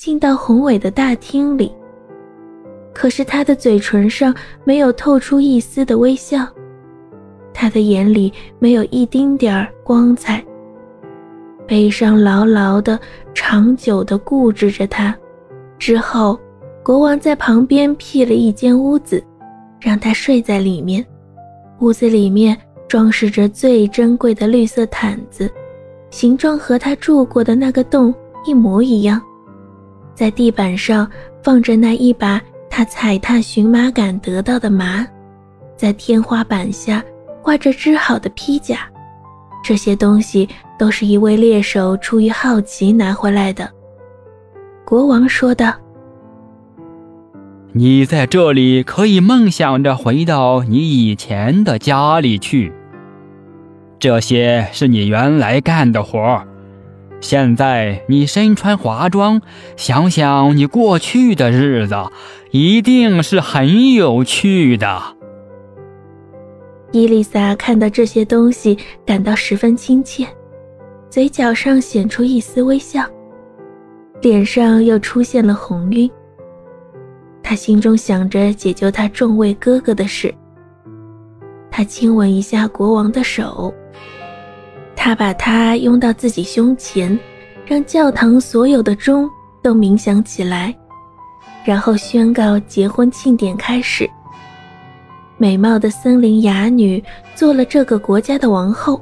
进到宏伟的大厅里。可是他的嘴唇上没有透出一丝的微笑，他的眼里没有一丁点儿光彩。悲伤牢牢的、长久的固执着他。之后，国王在旁边辟了一间屋子，让他睡在里面。屋子里面装饰着最珍贵的绿色毯子，形状和他住过的那个洞一模一样。在地板上放着那一把他踩踏荨麻杆得到的麻，在天花板下挂着织好的披甲。这些东西都是一位猎手出于好奇拿回来的。国王说道。你在这里可以梦想着回到你以前的家里去。这些是你原来干的活儿。现在你身穿华装，想想你过去的日子，一定是很有趣的。伊丽莎看到这些东西，感到十分亲切，嘴角上显出一丝微笑，脸上又出现了红晕。他心中想着解救他众位哥哥的事。他亲吻一下国王的手，他把他拥到自己胸前，让教堂所有的钟都鸣响起来，然后宣告结婚庆典开始。美貌的森林哑女做了这个国家的王后。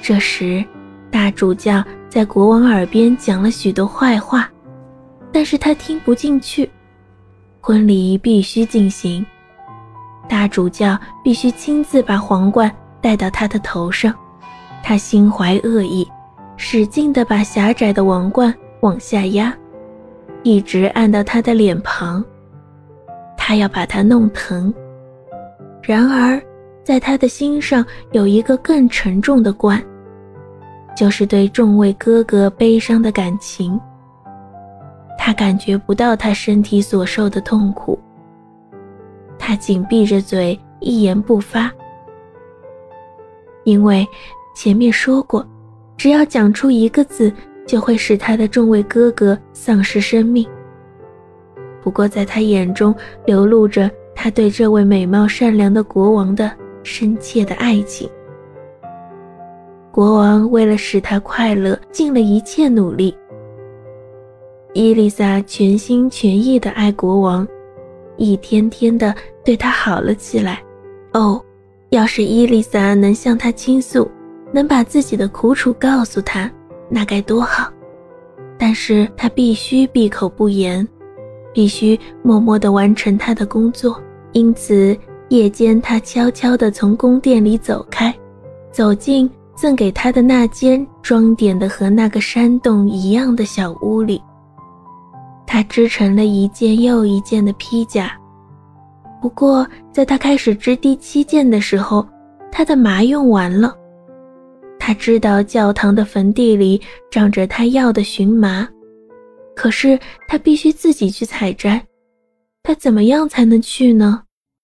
这时，大主教在国王耳边讲了许多坏话，但是他听不进去。婚礼必须进行，大主教必须亲自把皇冠戴到他的头上。他心怀恶意，使劲地把狭窄的王冠往下压，一直按到他的脸庞。他要把他弄疼。然而，在他的心上有一个更沉重的冠，就是对众位哥哥悲伤的感情。他感觉不到他身体所受的痛苦。他紧闭着嘴，一言不发，因为前面说过，只要讲出一个字，就会使他的众位哥哥丧失生命。不过，在他眼中流露着他对这位美貌善良的国王的深切的爱情。国王为了使他快乐，尽了一切努力。伊丽莎全心全意地爱国王，一天天地对他好了起来。哦，要是伊丽莎能向他倾诉，能把自己的苦楚告诉他，那该多好！但是他必须闭口不言，必须默默地完成他的工作。因此，夜间他悄悄地从宫殿里走开，走进赠给他的那间装点的和那个山洞一样的小屋里。他织成了一件又一件的披甲，不过在他开始织第七件的时候，他的麻用完了。他知道教堂的坟地里长着他要的荨麻，可是他必须自己去采摘。他怎么样才能去呢？